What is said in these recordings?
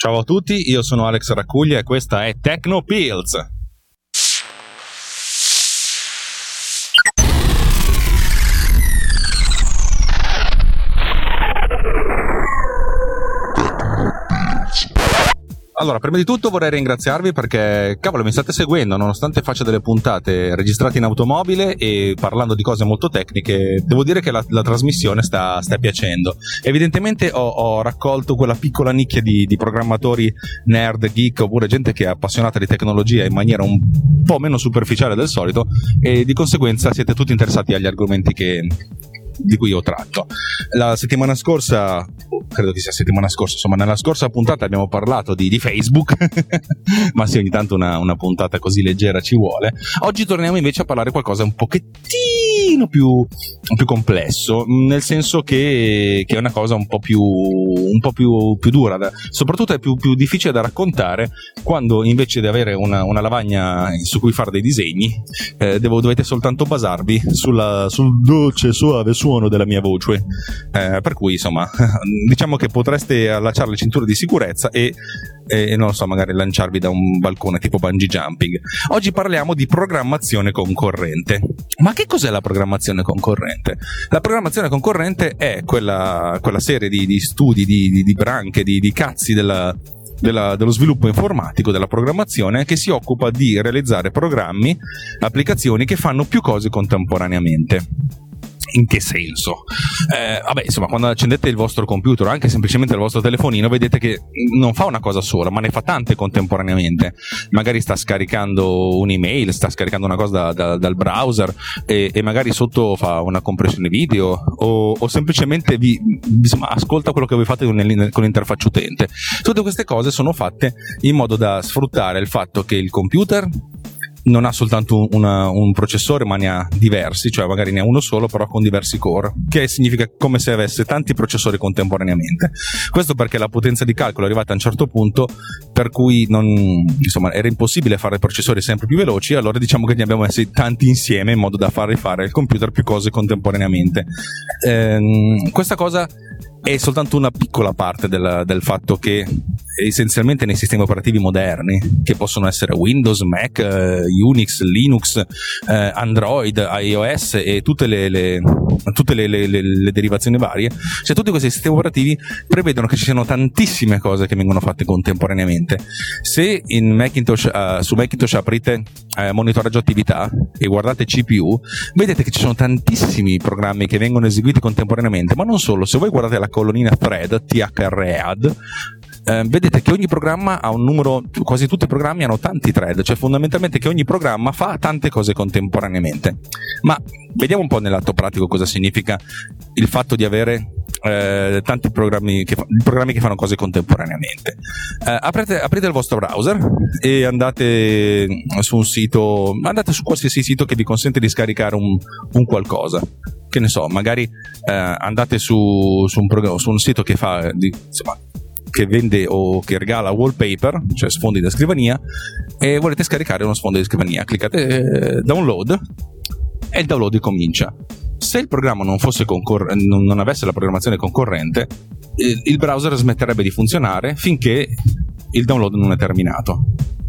Ciao a tutti, io sono Alex Raccuglia e questa è Techno Pills. Allora, prima di tutto vorrei ringraziarvi perché, cavolo, mi state seguendo, nonostante faccia delle puntate registrate in automobile e parlando di cose molto tecniche, devo dire che la, la trasmissione sta, sta, piacendo. Evidentemente ho, ho, raccolto quella piccola nicchia di, di, programmatori nerd, geek, oppure gente che è appassionata di tecnologia in maniera un po' meno superficiale del solito e di conseguenza siete tutti interessati agli argomenti che, di cui ho tratto. La settimana scorsa, credo che sia settimana scorsa, insomma, nella scorsa puntata abbiamo parlato di, di Facebook, ma sì, ogni tanto una, una, puntata così leggera ci vuole. Oggi torniamo invece a parlare qualcosa un pochettino più, più complesso, nel senso che, che, è una cosa un po' più, un po più, più dura, da, soprattutto è più, difficile da raccontare quando invece di avere una, una lavagna su cui fare dei disegni, eh, devo, dovete soltanto basarvi sulla, sul dolce, suave, suave suono della mia voce. Eh, per cui, insomma, diciamo che potreste allacciare le cinture di sicurezza e, e, non so, magari lanciarvi da un balcone tipo bungee jumping. Oggi parliamo di programmazione concorrente. Ma che cos'è la programmazione concorrente? La programmazione concorrente è quella, quella serie di, di studi, di, di, di branche, di, cazzi della, della, dello sviluppo informatico, della programmazione, che si occupa di realizzare programmi, applicazioni che fanno più cose contemporaneamente. In che senso? Eh, vabbè, insomma, quando accendete il vostro computer o anche semplicemente il vostro telefonino, vedete che non fa una cosa sola, ma ne fa tante contemporaneamente. Magari sta scaricando un'email, sta scaricando una cosa da, da, dal browser e, e, magari sotto fa una compressione video o, o semplicemente vi, insomma, ascolta quello che voi fate con, con l'interfaccia utente. Tutte queste cose sono fatte in modo da sfruttare il fatto che il computer non ha soltanto una, un processore ma ne ha diversi, cioè magari ne ha uno solo però con diversi core, che significa come se avesse tanti processori contemporaneamente. Questo perché la potenza di calcolo è arrivata a un certo punto per cui non, insomma, era impossibile fare processori sempre più veloci, allora diciamo che ne abbiamo messi tanti insieme in modo da fare fare al computer più cose contemporaneamente. Ehm, questa cosa è soltanto una piccola parte del, del, fatto che essenzialmente nei sistemi operativi moderni, che possono essere Windows, Mac, eh, Unix, Linux, eh, Android, iOS e tutte, le, le, tutte le, le, derivazioni varie, cioè tutti questi sistemi operativi prevedono che ci siano tantissime cose che vengono fatte contemporaneamente. Se Macintosh, uh, su Macintosh aprite uh, monitoraggio attività e guardate CPU, vedete che ci sono tantissimi programmi che vengono eseguiti contemporaneamente, ma non solo, se voi guardate la colonnina thread, thread, eh, vedete che ogni programma ha un numero, quasi tutti i programmi hanno tanti thread, cioè fondamentalmente che ogni programma fa tante cose contemporaneamente. Ma vediamo un po' nell'atto pratico cosa significa il fatto di avere eh, tanti programmi che, programmi che, fanno cose contemporaneamente. Eh, aprite, aprite, il vostro browser e andate su un sito, andate su qualsiasi sito che vi consente di scaricare un, un qualcosa che ne so, magari eh, andate su, su, un su, un sito che fa di, insomma, che vende o che regala wallpaper, cioè sfondi da scrivania, e volete scaricare uno sfondo di scrivania. Cliccate eh, download e il download comincia. Se il programma non, concor- non, avesse la programmazione concorrente, il browser smetterebbe di funzionare finché il download non è terminato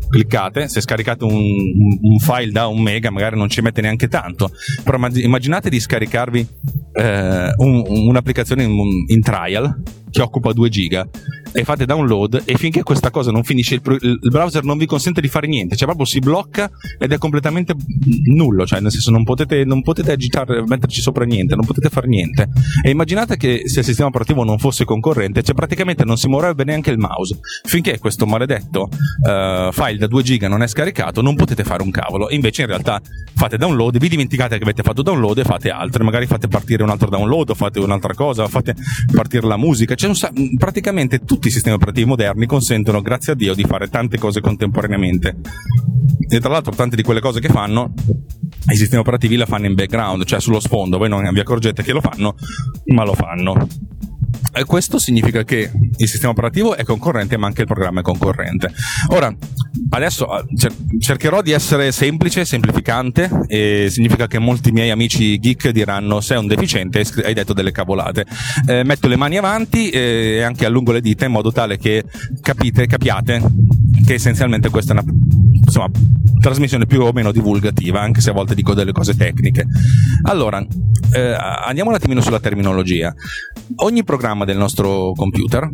cliccate, se scaricate un, un, file da un mega magari non ci mette neanche tanto, però immaginate di scaricarvi eh, un, un'applicazione in, in trial che occupa 2 giga e fate download e finché questa cosa non finisce il, il, browser non vi consente di fare niente, cioè proprio si blocca ed è completamente nullo, cioè nel senso non potete, non potete agitare, metterci sopra niente, non potete fare niente. E immaginate che se il sistema operativo non fosse concorrente, cioè praticamente non si muoverebbe neanche il mouse. Finché questo maledetto uh, file da 2 giga non è scaricato, non potete fare un cavolo. Invece in realtà fate download, vi dimenticate che avete fatto download e fate altro, magari fate partire un altro download o fate un'altra cosa, fate partire la musica, sa- praticamente tutti i sistemi operativi moderni consentono, grazie a Dio, di fare tante cose contemporaneamente. E tra l'altro, tante di quelle cose che fanno, i sistemi operativi la fanno in background, cioè sullo sfondo. Voi non vi accorgete che lo fanno, ma lo fanno. E questo significa che il sistema operativo è concorrente, ma anche il programma è concorrente. Ora, adesso eh, cercherò di essere semplice, semplificante, e significa che molti miei amici geek diranno: Sei un deficiente, hai detto delle cavolate. Eh, metto le mani avanti eh, e anche allungo le dita in modo tale che capite, capiate che essenzialmente questa è una insomma, trasmissione più o meno divulgativa, anche se a volte dico delle cose tecniche. Allora, eh, andiamo un attimino sulla terminologia. Ogni programma del nostro computer,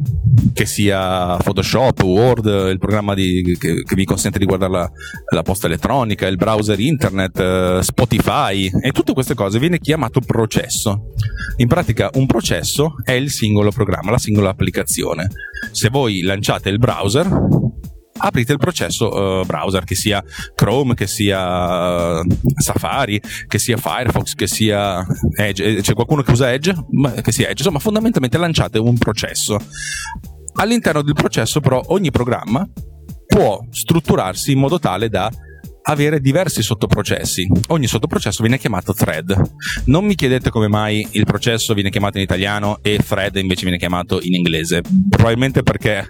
che sia Photoshop, Word, il programma di, che, che, vi consente di guardare la, la, posta elettronica, il browser internet, eh, Spotify e tutte queste cose, viene chiamato processo. In pratica un processo è il singolo programma, la singola applicazione. Se voi lanciate il browser, aprite il processo uh, browser, che sia Chrome, che sia uh, Safari, che sia Firefox, che sia Edge, eh, c'è qualcuno che usa Edge, che sia Edge, insomma fondamentalmente lanciate un processo. All'interno del processo però ogni programma può strutturarsi in modo tale da avere diversi sottoprocessi. Ogni sottoprocesso viene chiamato thread. Non mi chiedete come mai il processo viene chiamato in italiano e thread invece viene chiamato in inglese. Probabilmente perché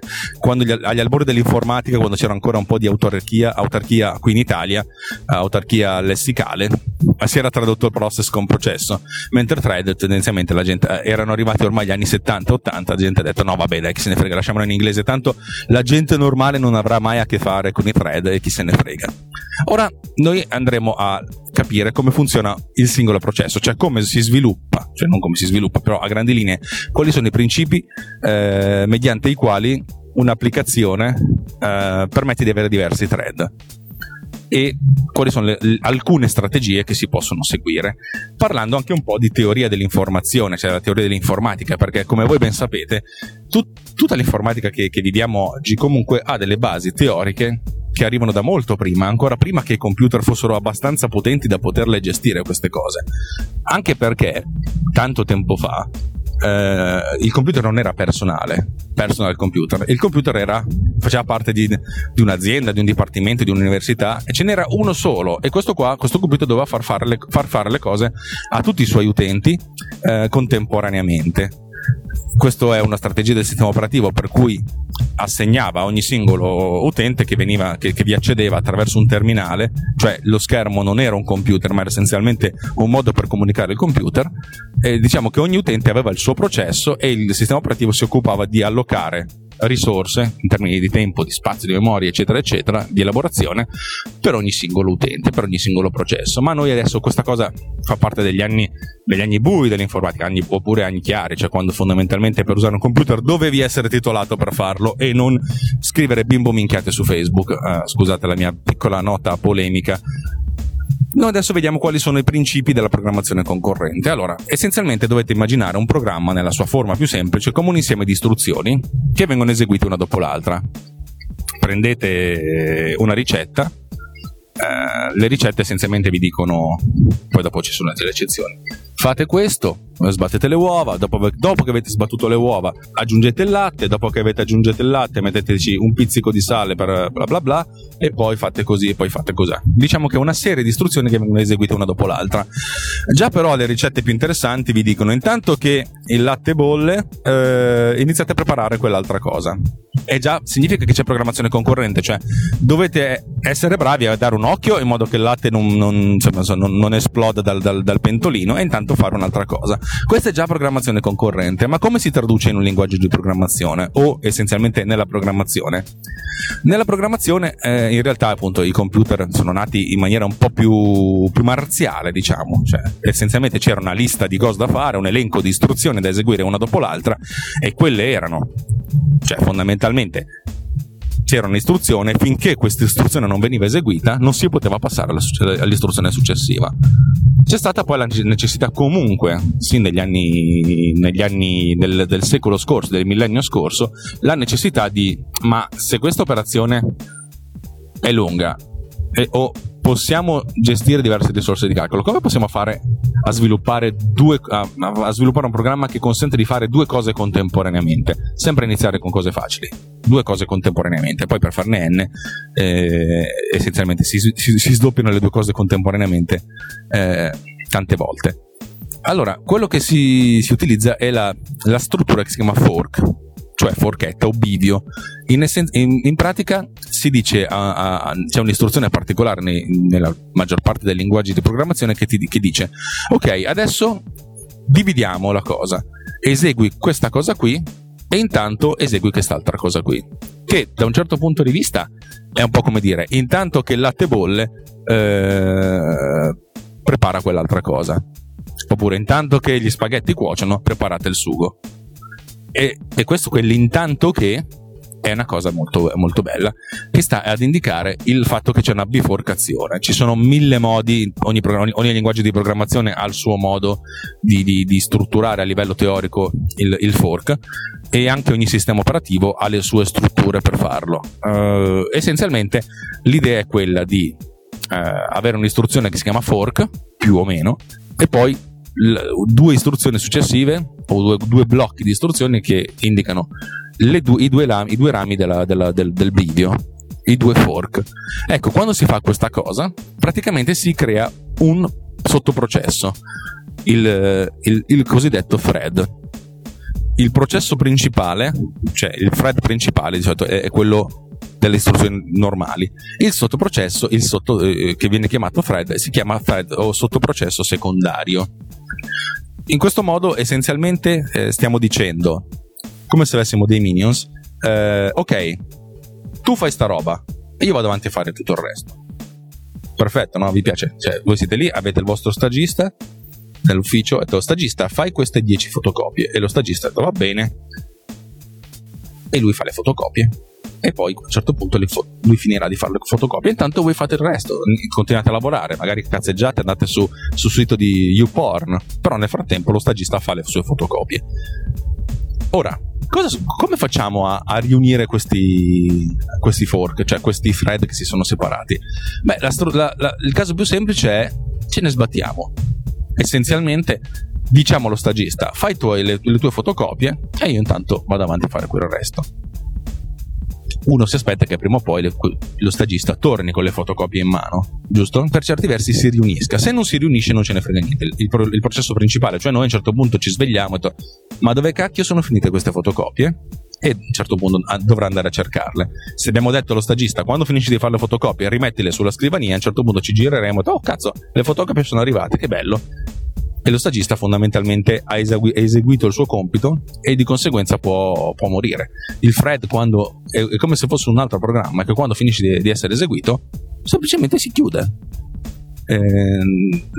gli, agli albori dell'informatica, quando c'era ancora un po' di autarchia, autarchia qui in Italia, autarchia lessicale, si era tradotto il process con processo, mentre thread tendenzialmente la gente eh, erano arrivati ormai gli anni 70-80, la gente ha detto no vabbè dai chi se ne frega, lasciamolo in inglese, tanto la gente normale non avrà mai a che fare con i thread e chi se ne frega. Ora noi andremo a capire come funziona il singolo processo, cioè come si sviluppa, cioè non come si sviluppa, però a grandi linee, quali sono i principi eh, mediante i quali un'applicazione eh, permette di avere diversi thread. E quali sono le, alcune strategie che si possono seguire, parlando anche un po' di teoria dell'informazione, cioè la teoria dell'informatica, perché come voi ben sapete, tut, tutta l'informatica che, che viviamo oggi comunque ha delle basi teoriche che arrivano da molto prima, ancora prima che i computer fossero abbastanza potenti da poterle gestire queste cose. Anche perché tanto tempo fa eh, il computer non era personale, personal computer, il computer era, faceva parte di, di, un'azienda, di un dipartimento, di un'università e ce n'era uno solo. E questo qua, questo computer doveva far fare le, far fare le cose a tutti i suoi utenti eh, contemporaneamente. Questa è una strategia del sistema operativo per cui assegnava a ogni singolo utente che, veniva, che, che, vi accedeva attraverso un terminale, cioè lo schermo non era un computer ma era essenzialmente un modo per comunicare il computer e diciamo che ogni utente aveva il suo processo e il sistema operativo si occupava di allocare risorse in termini di tempo, di spazio, di memoria, eccetera, eccetera, di elaborazione per ogni singolo utente, per ogni singolo processo. Ma noi adesso questa cosa fa parte degli anni, degli anni bui dell'informatica, anni, oppure anni chiari, cioè quando fondamentalmente per usare un computer dovevi essere titolato per farlo e non scrivere bimbo minchiate su Facebook. Uh, scusate la mia piccola nota polemica noi adesso vediamo quali sono i principi della programmazione concorrente. Allora, essenzialmente dovete immaginare un programma nella sua forma più semplice come un insieme di istruzioni che vengono eseguite una dopo l'altra. Prendete una ricetta, eh, le ricette essenzialmente vi dicono, poi dopo ci sono le eccezioni fate questo, sbattete le uova, dopo, dopo, che avete sbattuto le uova aggiungete il latte, dopo che avete aggiunto il latte metteteci un pizzico di sale per bla bla bla e poi fate così e poi fate così. Diciamo che è una serie di istruzioni che vengono eseguite una dopo l'altra. Già però le ricette più interessanti vi dicono intanto che il latte bolle eh, iniziate a preparare quell'altra cosa. E già significa che c'è programmazione concorrente, cioè dovete essere bravi a dare un occhio in modo che il latte non, non, insomma, non, non esploda dal, dal, dal pentolino e intanto fare un'altra cosa. Questa è già programmazione concorrente, ma come si traduce in un linguaggio di programmazione o essenzialmente nella programmazione? Nella programmazione eh, in realtà appunto i computer sono nati in maniera un po' più, più marziale, diciamo, cioè essenzialmente c'era una lista di cose da fare, un elenco di istruzioni da eseguire una dopo l'altra e quelle erano, cioè fondamentalmente c'era un'istruzione, finché questa istruzione non veniva eseguita, non si poteva passare all'istruzione successiva. C'è stata poi la necessità comunque, sin negli anni, negli anni del, del secolo scorso, del millennio scorso, la necessità di, ma se questa operazione è lunga e, o possiamo gestire diverse risorse di calcolo, come possiamo fare a sviluppare, due, a, a sviluppare un programma che consente di fare due cose contemporaneamente. Sempre iniziare con cose facili, due cose contemporaneamente. Poi per farne n, eh, essenzialmente si, si, si, sdoppiano le due cose contemporaneamente eh, tante volte. Allora, quello che si, si utilizza è la, la struttura che si chiama fork cioè forchetta o bivio. In, essen- in, in pratica si dice, a, a, c'è un'istruzione particolare nei, nella maggior parte dei linguaggi di programmazione che, ti, che dice, ok, adesso dividiamo la cosa, esegui questa cosa qui e intanto esegui quest'altra cosa qui. Che da un certo punto di vista è un po' come dire, intanto che il latte bolle, eh, prepara quell'altra cosa. Oppure intanto che gli spaghetti cuociono, preparate il sugo. E, e questo quell'intanto che è una cosa molto, molto, bella che sta ad indicare il fatto che c'è una biforcazione. Ci sono mille modi, ogni, ogni, ogni linguaggio di programmazione ha il suo modo di, di, di strutturare a livello teorico il, il, fork e anche ogni sistema operativo ha le sue strutture per farlo. Uh, essenzialmente l'idea è quella di uh, avere un'istruzione che si chiama fork, più o meno, e poi due istruzioni successive o due, due, blocchi di istruzioni che indicano due, i, due lami, i, due rami della, della, del, del bivio, i due fork. Ecco, quando si fa questa cosa, praticamente si crea un sottoprocesso, il, il, il cosiddetto thread. Il processo principale, cioè il thread principale di solito è quello delle istruzioni normali. Il sottoprocesso, il sotto, eh, che viene chiamato thread, si chiama thread o sottoprocesso secondario. In questo modo essenzialmente eh, stiamo dicendo, come se avessimo dei minions, eh, ok, tu fai sta roba io vado avanti a fare tutto il resto. Perfetto, no? Vi piace? Cioè, voi siete lì, avete il vostro stagista nell'ufficio, e detto, stagista, fai queste 10 fotocopie. E lo stagista va bene. E lui fa le fotocopie e poi a un certo punto fo- lui finirà di fare le fotocopie. Intanto voi fate il resto, continuate a lavorare, magari cazzeggiate, andate su, sul sito di YouPorn, però nel frattempo lo stagista fa le sue fotocopie. Ora, cosa, come facciamo a, a riunire questi, questi, fork, cioè questi thread che si sono separati? Beh, la, la, la, il caso più semplice è ce ne sbattiamo. Essenzialmente diciamo allo stagista fai tuoi, le, le, tue fotocopie e io intanto vado avanti a fare quel resto uno si aspetta che prima o poi le, lo stagista torni con le fotocopie in mano, giusto? Per certi versi si riunisca. Se non si riunisce non ce ne frega niente. Il, il, processo principale, cioè noi a un certo punto ci svegliamo e to- ma dove cacchio sono finite queste fotocopie? E a un certo punto dovrà andare a cercarle. Se abbiamo detto allo stagista quando finisci di fare le fotocopie rimettile sulla scrivania, a un certo punto ci gireremo e oh cazzo, le fotocopie sono arrivate, che bello e lo stagista fondamentalmente ha, esegui- eseguito il suo compito e di conseguenza può, può morire. Il thread quando è, è, come se fosse un altro programma che quando finisce di, di essere eseguito semplicemente si chiude. Eh,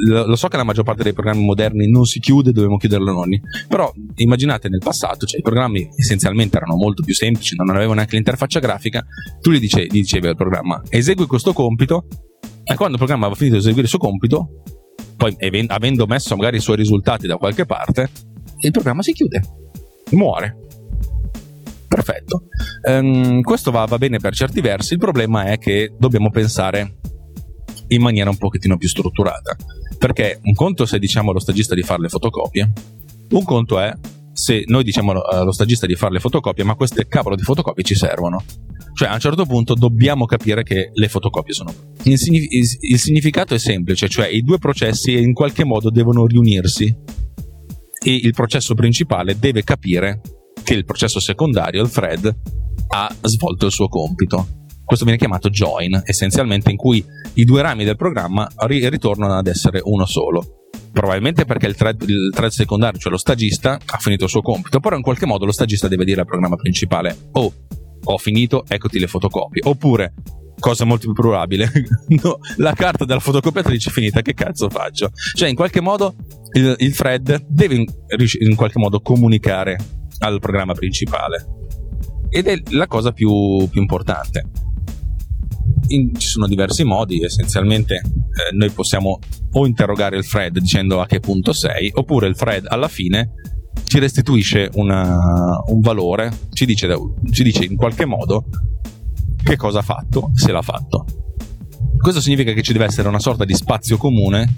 lo, lo, so che la maggior parte dei programmi moderni non si chiude, dobbiamo chiuderlo noi, però immaginate nel passato, cioè i programmi essenzialmente erano molto più semplici, non avevano neanche l'interfaccia grafica, tu gli, dice, gli dicevi al programma esegui questo compito e quando il programma aveva finito di eseguire il suo compito poi avendo messo magari i suoi risultati da qualche parte, il programma si chiude, muore. Perfetto. Um, questo va, va bene per certi versi, il problema è che dobbiamo pensare in maniera un pochettino più strutturata. Perché un conto se diciamo allo stagista di fare le fotocopie, un conto è se noi diciamo allo stagista di fare le fotocopie, ma queste cavolo di fotocopie ci servono. Cioè, a un certo punto dobbiamo capire che le fotocopie sono. Il, signif- il significato è semplice, cioè i due processi in qualche modo devono riunirsi e il processo principale deve capire che il processo secondario, il thread, ha svolto il suo compito. Questo viene chiamato join, essenzialmente in cui i due rami del programma ri- ritornano ad essere uno solo. Probabilmente perché il thread, il thread, secondario, cioè lo stagista, ha finito il suo compito, però in qualche modo lo stagista deve dire al programma principale: Oh, ho finito, eccoti le fotocopie. Oppure, cosa molto più probabile, no, la carta della fotocopiatrice è finita, che cazzo faccio? Cioè, in qualche modo il, il thread deve in, in, qualche modo comunicare al programma principale. Ed è la cosa più, più importante. In, ci sono diversi modi, essenzialmente eh, noi possiamo o interrogare il thread dicendo a che punto sei, oppure il thread alla fine ci restituisce una, un valore, ci dice, ci dice in qualche modo che cosa ha fatto, se l'ha fatto. Questo significa che ci deve essere una sorta di spazio comune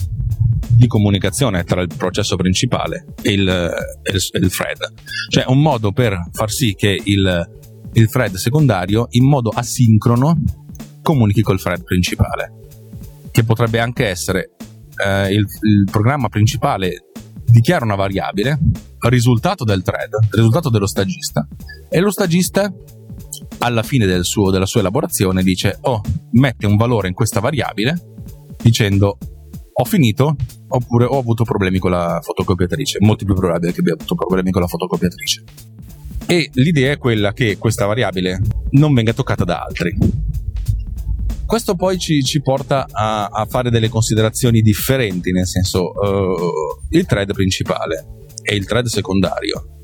di comunicazione tra il processo principale e il, il, il thread, cioè un modo per far sì che il, il thread secondario in modo asincrono comunichi col thread principale, che potrebbe anche essere eh, il, il programma principale dichiara una variabile, risultato del thread, risultato dello stagista, e lo stagista alla fine del suo, della sua elaborazione dice oh, mette un valore in questa variabile dicendo ho finito oppure ho avuto problemi con la fotocopiatrice, molto più probabile che abbia avuto problemi con la fotocopiatrice. E l'idea è quella che questa variabile non venga toccata da altri. Questo poi ci, ci porta a, a, fare delle considerazioni differenti, nel senso uh, il thread principale e il thread secondario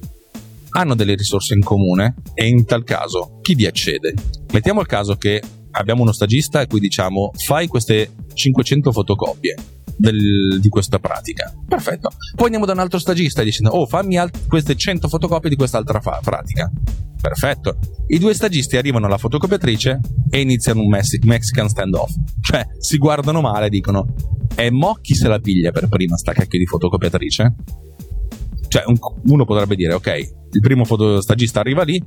hanno delle risorse in comune e in tal caso chi vi accede? Mettiamo il caso che abbiamo uno stagista a cui diciamo fai queste 500 fotocopie del, di questa pratica. Perfetto. Poi andiamo da un altro stagista e dicendo oh fammi alt- queste 100 fotocopie di quest'altra fa- pratica. Perfetto. I due stagisti arrivano alla fotocopiatrice e iniziano un Messi- Mexican standoff. Cioè, si guardano male e dicono: E mo chi se la piglia per prima sta cacchio di fotocopiatrice? Cioè, un, uno potrebbe dire: Ok, il primo fotostagista arriva lì,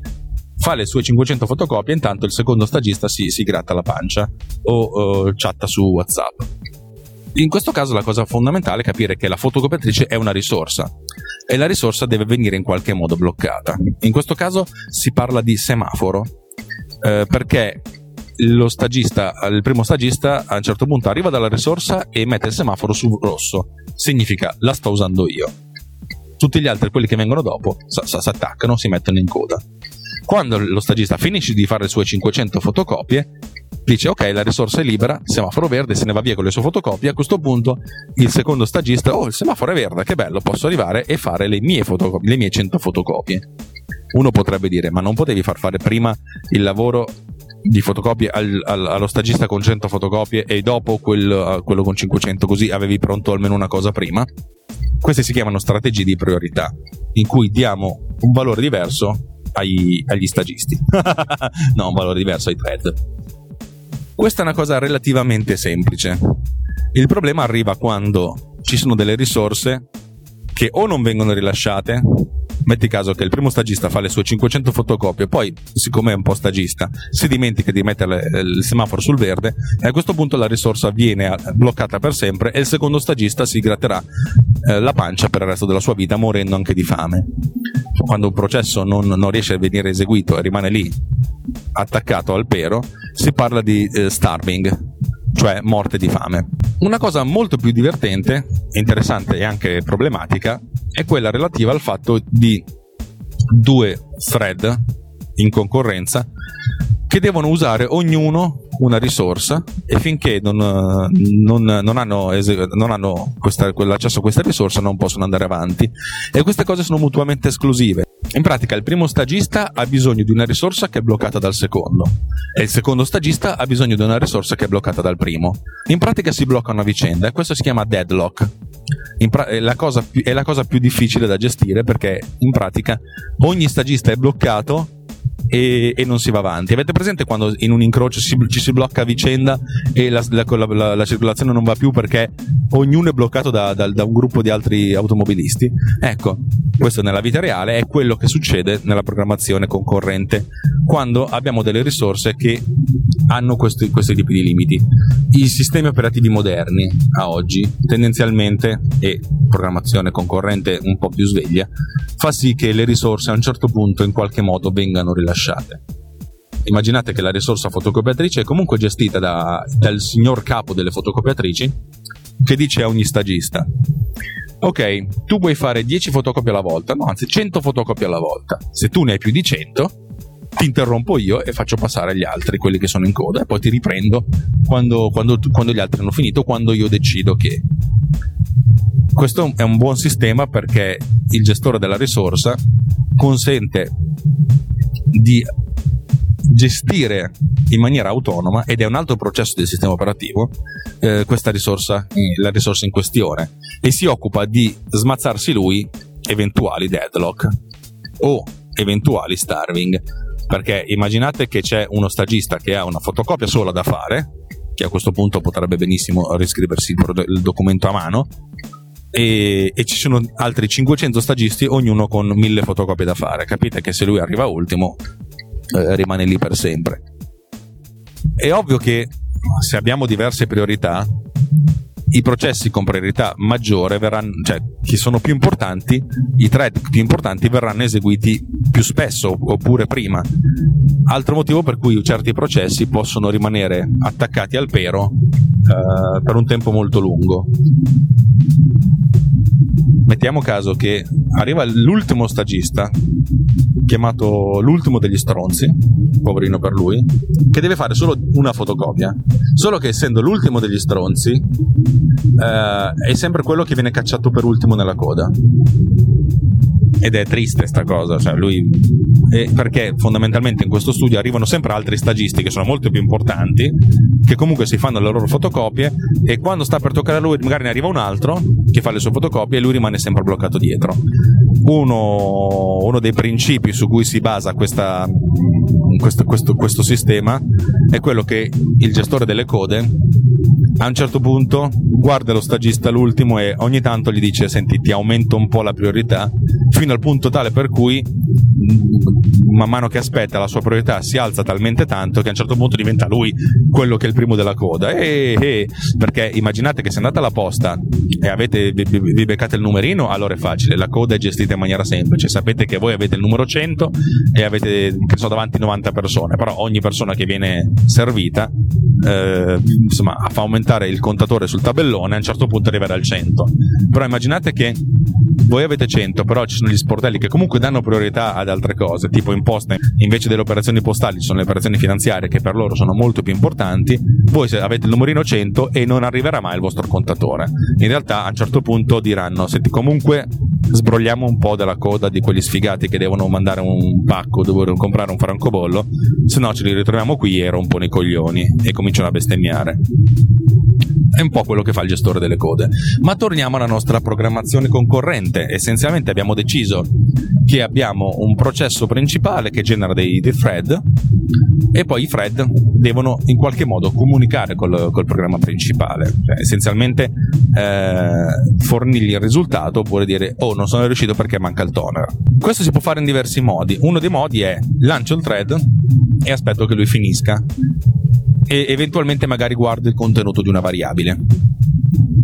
fa le sue 500 fotocopie, intanto il secondo stagista si, si gratta la pancia o, o chatta su WhatsApp. In questo caso la cosa fondamentale è capire che la fotocopiatrice è una risorsa e la risorsa deve venire in qualche modo bloccata. In questo caso si parla di semaforo eh, perché lo stagista, il primo stagista a un certo punto arriva dalla risorsa e mette il semaforo su rosso, significa la sto usando io. Tutti gli altri, quelli che vengono dopo, si attaccano, si mettono in coda. Quando lo stagista finisce di fare le sue 500 fotocopie, dice ok la risorsa è libera, semaforo verde, se ne va via con le sue fotocopie, a questo punto il secondo stagista, oh il semaforo è verde, che bello, posso arrivare e fare le mie, fotocopie, le mie 100 fotocopie. Uno potrebbe dire ma non potevi far fare prima il lavoro di fotocopie al, al, allo stagista con 100 fotocopie e dopo quel, quello con 500 così avevi pronto almeno una cosa prima? Queste si chiamano strategie di priorità, in cui diamo un valore diverso ai, agli stagisti. no, un valore diverso ai thread. Questa è una cosa relativamente semplice. Il problema arriva quando ci sono delle risorse che o non vengono rilasciate, metti caso che il primo stagista fa le sue 500 fotocopie, poi, siccome è un po' stagista, si dimentica di mettere il semaforo sul verde e a questo punto la risorsa viene bloccata per sempre e il secondo stagista si gratterà eh, la pancia per il resto della sua vita, morendo anche di fame. Quando un processo non, non riesce a venire eseguito e rimane lì attaccato al pero, si parla di eh, starving, cioè morte di fame. Una cosa molto più divertente, interessante e anche problematica è quella relativa al fatto di due thread in concorrenza che devono usare ognuno una risorsa e finché non, non, non hanno, non hanno questa, l'accesso a questa risorsa non possono andare avanti e queste cose sono mutuamente esclusive. In pratica il primo stagista ha bisogno di una risorsa che è bloccata dal secondo e il secondo stagista ha bisogno di una risorsa che è bloccata dal primo. In pratica si bloccano a vicenda e questo si chiama deadlock. Pra- è, la più, è la cosa più difficile da gestire perché in pratica ogni stagista è bloccato e, e, non si va avanti. Avete presente quando in un incrocio si, ci si blocca a vicenda e la, la, la, la, circolazione non va più perché ognuno è bloccato da, da, da, un gruppo di altri automobilisti? Ecco, questo nella vita reale è quello che succede nella programmazione concorrente quando abbiamo delle risorse che hanno questi, questi tipi di limiti. I sistemi operativi moderni a oggi tendenzialmente e programmazione concorrente un po' più sveglia fa sì che le risorse a un certo punto in qualche modo vengano rilasciate. Immaginate che la risorsa fotocopiatrice è comunque gestita da, dal signor capo delle fotocopiatrici che dice a ogni stagista ok, tu puoi fare 10 fotocopie alla volta, no, anzi 100 fotocopie alla volta. Se tu ne hai più di 100, ti interrompo io e faccio passare agli altri, quelli che sono in coda, e poi ti riprendo quando, quando, quando gli altri hanno finito, quando io decido che. Questo è un buon sistema perché il gestore della risorsa consente di gestire in maniera autonoma ed è un altro processo del sistema operativo eh, questa risorsa, la risorsa in questione. E si occupa di smazzarsi lui eventuali deadlock o eventuali starving. Perché immaginate che c'è uno stagista che ha una fotocopia sola da fare che a questo punto potrebbe benissimo riscriversi il documento a mano, e, e, ci sono altri 500 stagisti, ognuno con 1000 fotocopie da fare. Capite che se lui arriva ultimo, eh, rimane lì per sempre. È ovvio che se abbiamo diverse priorità, i processi con priorità maggiore verranno, cioè che sono più importanti, i thread più importanti verranno eseguiti più spesso oppure prima. Altro motivo per cui certi processi possono rimanere attaccati al pero eh, per un tempo molto lungo. Mettiamo caso che arriva l'ultimo stagista, chiamato l'ultimo degli stronzi, poverino per lui, che deve fare solo una fotocopia. Solo che essendo l'ultimo degli stronzi, eh, è sempre quello che viene cacciato per ultimo nella coda. Ed è triste sta cosa, cioè lui eh, perché fondamentalmente in questo studio arrivano sempre altri stagisti che sono molto più importanti, che comunque si fanno le loro fotocopie e quando sta per toccare a lui magari ne arriva un altro che fa le sue fotocopie e lui rimane sempre bloccato dietro. Uno, uno dei principi su cui si basa questa, questo, questo, questo sistema è quello che il gestore delle code a un certo punto guarda lo stagista l'ultimo e ogni tanto gli dice senti ti aumento un po' la priorità fino al punto tale per cui man mano che aspetta la sua priorità si alza talmente tanto che a un certo punto diventa lui quello che è il primo della coda. E, e, perché immaginate che se andate alla posta e avete, vi, vi, beccate il numerino allora è facile la coda è gestita in maniera semplice. Sapete che voi avete il numero 100 e avete che so davanti 90 persone però ogni persona che viene servita eh, insomma fa aumentare il contatore sul tabellone a un certo punto arriverà al 100 però immaginate che voi avete 100 però ci sono gli sportelli che comunque danno priorità ad altre cose tipo imposte invece delle operazioni postali ci sono le operazioni finanziarie che per loro sono molto più importanti voi avete il numerino 100 e non arriverà mai il vostro contatore. In realtà a un certo punto diranno senti comunque sbrogliamo un po' della coda di quegli sfigati che devono mandare un pacco devono comprare un francobollo se no ce li ritroviamo qui e rompono i coglioni e cominciano a bestemmiare è un po' quello che fa il gestore delle code. Ma torniamo alla nostra programmazione concorrente. Essenzialmente abbiamo deciso che abbiamo un processo principale che genera dei, dei thread e poi i thread devono in qualche modo comunicare col, col programma principale. Cioè, essenzialmente eh, fornirgli il risultato oppure dire oh non sono riuscito perché manca il toner. Questo si può fare in diversi modi. Uno dei modi è lancio il thread e aspetto che lui finisca e eventualmente magari guardo il contenuto di una variabile.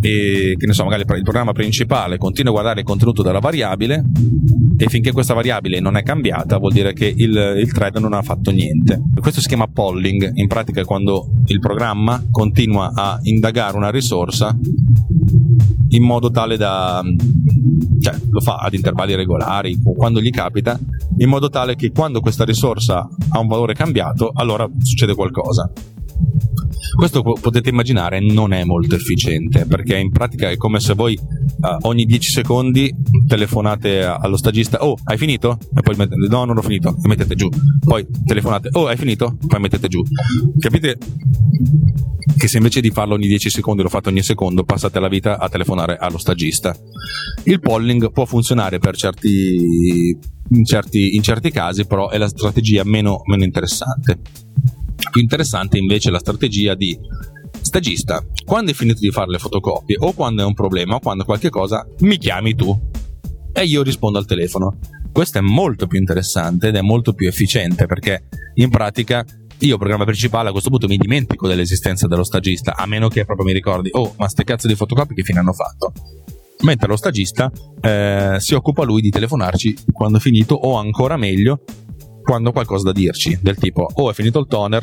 E che ne so, magari il programma principale continua a guardare il contenuto della variabile e finché questa variabile non è cambiata vuol dire che il, il thread non ha fatto niente. Questo si chiama polling, in pratica è quando il programma continua a indagare una risorsa in modo tale da cioè lo fa ad intervalli regolari o quando gli capita in modo tale che quando questa risorsa ha un valore cambiato allora succede qualcosa questo potete immaginare non è molto efficiente perché in pratica è come se voi uh, ogni 10 secondi telefonate allo stagista oh hai finito? e poi mettete no non ho finito. E mettete giù. Poi telefonate oh hai finito? poi mettete giù. Capite che se invece di farlo ogni 10 secondi lo fate ogni secondo passate la vita a telefonare allo stagista. Il polling può funzionare per certi in certi, in certi casi però è la strategia meno, meno interessante più interessante invece la strategia di stagista. Quando hai finito di fare le fotocopie o quando è un problema o quando qualche cosa, mi chiami tu e io rispondo al telefono. Questo è molto più interessante ed è molto più efficiente perché in pratica io, programma principale, a questo punto mi dimentico dell'esistenza dello stagista, a meno che proprio mi ricordi, oh, ma ste cazzo di fotocopie che fine hanno fatto? Mentre lo stagista eh, si occupa lui di telefonarci quando è finito o ancora meglio quando ha qualcosa da dirci, del tipo, oh, è finito il toner,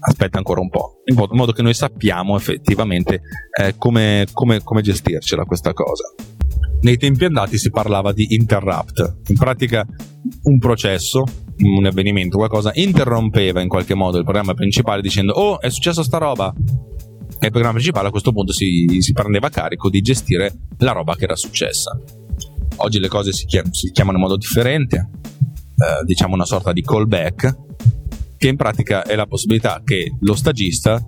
aspetta ancora un po', in modo che noi sappiamo effettivamente eh, come, come, come gestircela questa cosa. Nei tempi andati si parlava di interrupt, in pratica un processo, un avvenimento, qualcosa interrompeva in qualche modo il programma principale dicendo oh è successo sta roba e il programma principale a questo punto si, si prendeva carico di gestire la roba che era successa. Oggi le cose si, chiam- si chiamano in modo differente, eh, diciamo una sorta di callback, che in pratica è la possibilità che lo stagista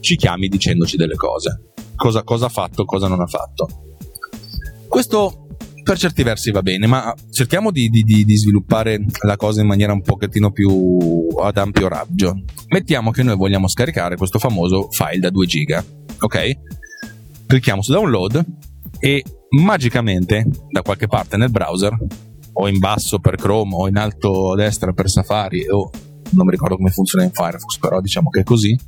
ci chiami dicendoci delle cose. Cosa, cosa ha fatto, cosa non ha fatto. Questo per certi versi va bene, ma cerchiamo di, di, di, sviluppare la cosa in maniera un pochettino più ad ampio raggio. Mettiamo che noi vogliamo scaricare questo famoso file da 2 giga, ok? Clicchiamo su download e magicamente da qualche parte nel browser o in basso per Chrome o in alto a destra per Safari o non mi ricordo come funziona in Firefox, però diciamo che è così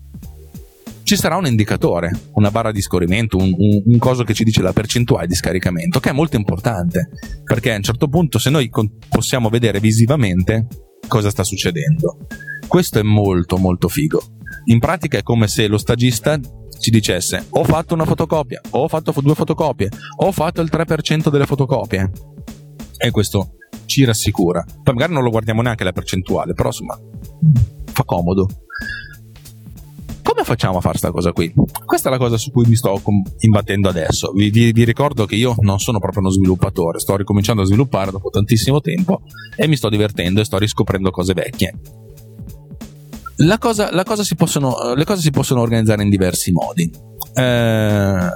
ci sarà un indicatore, una barra di scorrimento, un, un, un coso che ci dice la percentuale di scaricamento, che è molto importante, perché a un certo punto se noi con- possiamo vedere visivamente cosa sta succedendo. Questo è molto molto figo. In pratica è come se lo stagista ci dicesse ho fatto una fotocopia, ho fatto due fotocopie, ho fatto il 3% delle fotocopie. E questo ci rassicura. Poi magari non lo guardiamo neanche la percentuale, però insomma fa comodo come facciamo a fare questa cosa qui? Questa è la cosa su cui mi sto imbattendo adesso. Vi, vi, vi, ricordo che io non sono proprio uno sviluppatore, sto ricominciando a sviluppare dopo tantissimo tempo e mi sto divertendo e sto riscoprendo cose vecchie. La cosa, la cosa possono, le cose si possono organizzare in diversi modi. Eh,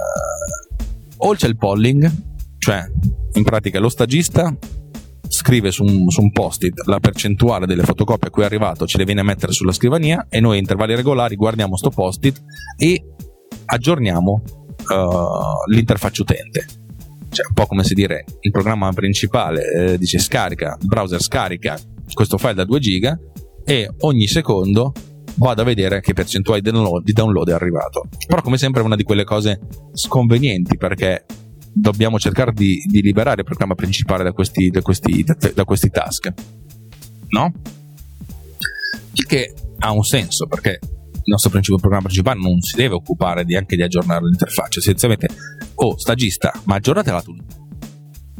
o c'è il polling, cioè in pratica lo stagista scrive su un, su un post-it la percentuale delle fotocopie a cui è arrivato, ce le viene a mettere sulla scrivania e noi a intervalli regolari guardiamo sto post-it e aggiorniamo uh, l'interfaccia utente. Cioè, un po' come se dire il programma principale eh, dice scarica, il browser scarica questo file da 2 giga e ogni secondo vado a vedere che percentuale di download, di download è arrivato. Però, come sempre, è una di quelle cose sconvenienti perché dobbiamo cercare di, di liberare il programma principale da questi, da questi, da, da questi task. No? Il che ha un senso perché il nostro programma principale non si deve occupare neanche di aggiornare l'interfaccia. Essenzialmente, oh, stagista, ma aggiornatela tu.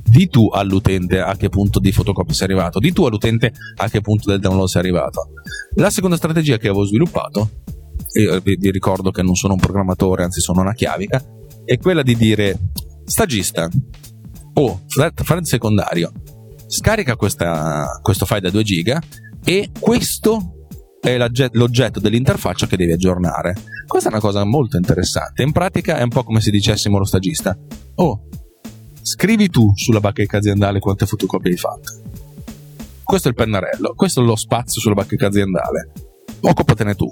Di tu all'utente a che punto di fotocopia sei arrivato, di tu all'utente a che punto del download sei arrivato. La seconda strategia che avevo sviluppato, e vi ricordo che non sono un programmatore, anzi sono una chiavica, è quella di dire Stagista o thread secondario scarica questa, questo file da 2 giga e questo è l'oggetto dell'interfaccia che devi aggiornare. Questa è una cosa molto interessante. In pratica è un po' come se dicessimo allo stagista: Oh, scrivi tu sulla bacheca aziendale quante fotocopie hai fatto. Questo è il pennarello, questo è lo spazio sulla bacheca aziendale. Occupatene tu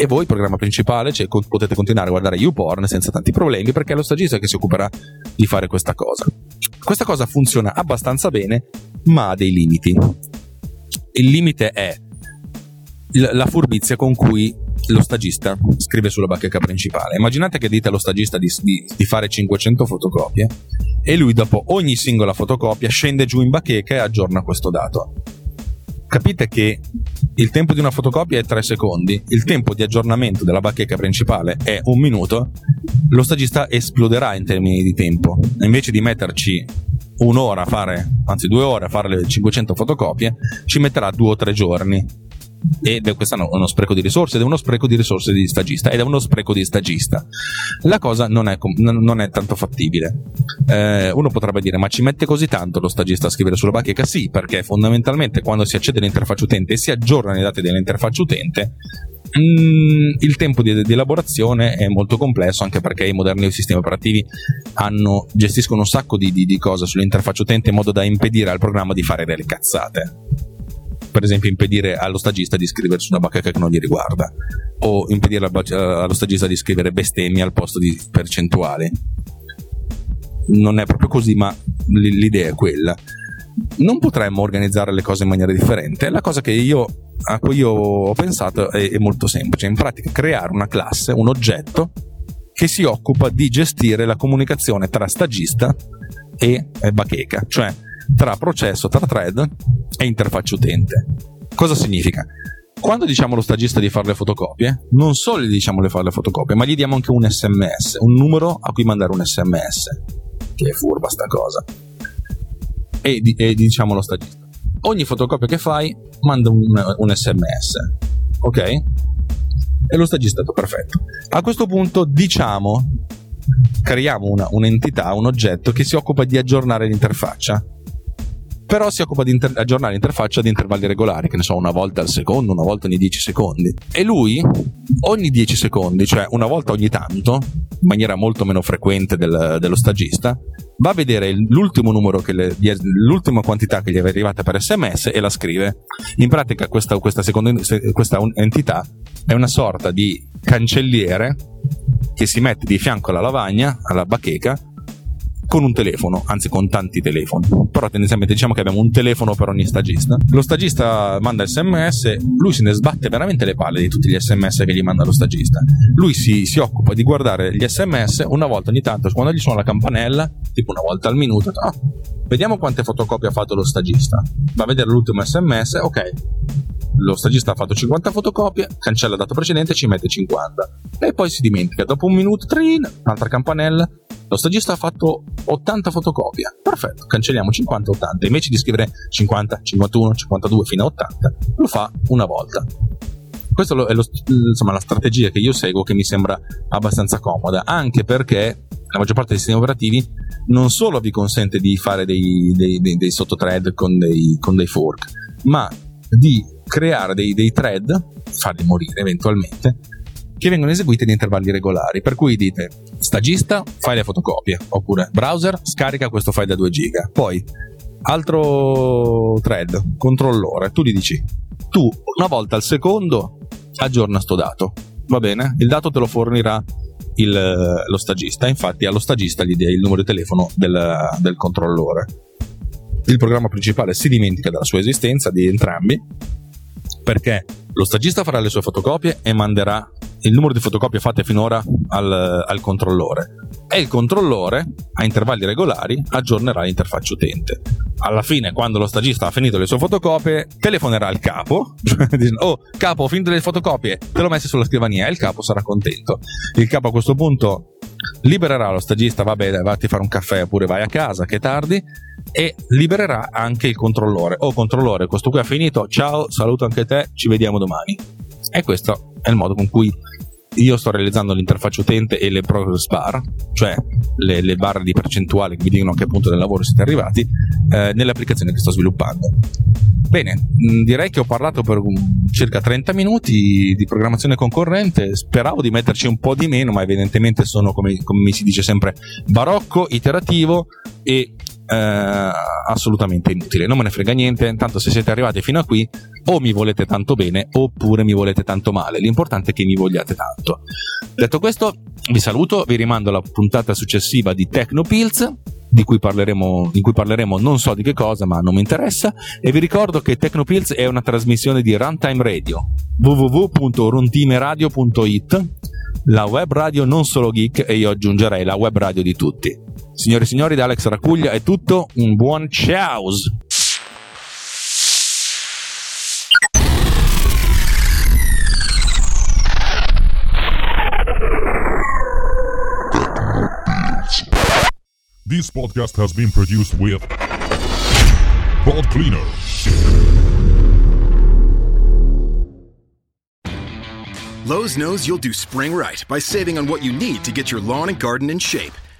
e voi, programma principale, cioè, potete continuare a guardare YouPorn senza tanti problemi perché è lo stagista che si occuperà di fare questa cosa. Questa cosa funziona abbastanza bene, ma ha dei limiti. Il limite è la furbizia con cui lo stagista scrive sulla bacheca principale. Immaginate che dite allo stagista di, di, di, fare 500 fotocopie e lui dopo ogni singola fotocopia scende giù in bacheca e aggiorna questo dato capite che il tempo di una fotocopia è 3 secondi, il tempo di aggiornamento della bacheca principale è un minuto, lo stagista esploderà in termini di tempo. Invece di metterci un'ora a fare, anzi due ore a fare le 500 fotocopie, ci metterà due o tre giorni ed è questo è uno spreco di risorse ed è uno spreco di risorse di stagista ed è uno spreco di stagista. La cosa non è, non è tanto fattibile. Eh, uno potrebbe dire ma ci mette così tanto lo stagista a scrivere sulla bacheca? Sì perché fondamentalmente quando si accede all'interfaccia utente e si aggiornano i dati dell'interfaccia utente Mm, il tempo di, di, elaborazione è molto complesso anche perché i moderni sistemi operativi hanno, gestiscono un sacco di, di, di cose sull'interfaccia utente in modo da impedire al programma di fare delle cazzate per esempio impedire allo stagista di scrivere su una bacheca che non gli riguarda? O impedire allo stagista di scrivere bestemmie al posto di percentuali non è proprio così ma l'idea è quella. Non potremmo organizzare le cose in maniera differente. La cosa io, a cui io ho pensato è, è molto semplice. In pratica creare una classe un oggetto che si occupa di gestire la comunicazione tra stagista e bacheca. Cioè tra processo, tra thread e interfaccia utente. Cosa significa? Quando diciamo allo stagista di fare le fotocopie, non solo gli diciamo di fare le fotocopie, ma gli diamo anche un sms, un numero a cui mandare un sms. Che è furba sta cosa. E, e diciamo allo stagista: ogni fotocopia che fai, manda un, un sms. Ok? E lo stagista è stato perfetto. A questo punto diciamo, creiamo una, un'entità, un oggetto che si occupa di aggiornare l'interfaccia però si occupa di inter- aggiornare l'interfaccia ad intervalli regolari, che ne so, una volta al secondo, una volta ogni 10 secondi. E lui, ogni 10 secondi, cioè una volta ogni tanto, in maniera molto meno frequente del, dello stagista, va a vedere l'ultimo numero, le, l'ultima quantità che gli è arrivata per sms e la scrive. In pratica questa, questa, seconda, questa entità è una sorta di cancelliere che si mette di fianco alla lavagna, alla bacheca, con un telefono, anzi con tanti telefoni. Però tendenzialmente diciamo che abbiamo un telefono per ogni stagista. Lo stagista manda sms, lui se ne sbatte veramente le palle di tutti gli sms che gli manda lo stagista. Lui si, si occupa di guardare gli sms una volta ogni tanto, quando gli suona la campanella, tipo una volta al minuto, ah, vediamo quante fotocopie ha fatto lo stagista. Va a vedere l'ultimo sms, ok, lo stagista ha fatto 50 fotocopie, cancella il dato precedente e ci mette 50. E poi si dimentica, dopo un minuto, trin, un'altra campanella, lo stagista ha fatto 80 fotocopie. Perfetto, cancelliamo 50-80. Invece di scrivere 50, 51, 52 fino a 80, lo fa una volta. Questa è lo, insomma, la strategia che io seguo che mi sembra abbastanza comoda, anche perché la maggior parte dei sistemi operativi non solo vi consente di fare dei, dei, dei, dei sottothread con dei, con dei fork, ma di creare dei, dei thread, farli morire eventualmente, che vengono eseguite in intervalli regolari. Per cui dite stagista, fai le fotocopie, oppure browser, scarica questo file da 2 giga. Poi altro thread, controllore, tu gli dici tu una volta al secondo aggiorna sto dato, va bene? Il dato te lo fornirà il, lo stagista, infatti allo stagista gli dai il numero di telefono del, del controllore. Il programma principale si dimentica della sua esistenza di entrambi perché lo stagista farà le sue fotocopie e manderà il numero di fotocopie fatte finora al, al controllore e il controllore a intervalli regolari aggiornerà l'interfaccia utente. Alla fine, quando lo stagista ha finito le sue fotocopie, telefonerà al capo, dicendo, oh capo, ho finito le fotocopie, te l'ho messe sulla scrivania e il capo sarà contento. Il capo a questo punto libererà lo stagista, vabbè, vatti a fare un caffè oppure vai a casa, che è tardi, e libererà anche il controllore. Oh controllore, questo qui ha finito, ciao, saluto anche te, ci vediamo domani. E questo è il modo con cui io sto realizzando l'interfaccia utente e le progress bar, cioè le, le barre di percentuale che vi dicono a che punto del lavoro siete arrivati, eh, nell'applicazione che sto sviluppando. Bene, mm, direi che ho parlato per circa 30 minuti di programmazione concorrente, speravo di metterci un po' di meno, ma evidentemente sono, come, come si dice sempre, barocco, iterativo e eh, assolutamente inutile. Non me ne frega niente, tanto se siete arrivati fino a qui o mi volete tanto bene oppure mi volete tanto male. L'importante è che mi vogliate tanto. Detto questo, vi saluto, vi rimando alla puntata successiva di Tecnopills. Di cui, parleremo, in cui parleremo non so di che cosa, ma non mi interessa. E vi ricordo che Tecnopills è una trasmissione di Runtime Radio www.runtimeradio.it, la web radio non solo geek e io aggiungerei la web radio di tutti. Signore e signori, da Alex Racuglia è tutto. Un buon ciao! This podcast has been produced with Pod Cleaner. Lowe's knows you'll do spring right by saving on what you need to get your lawn and garden in shape.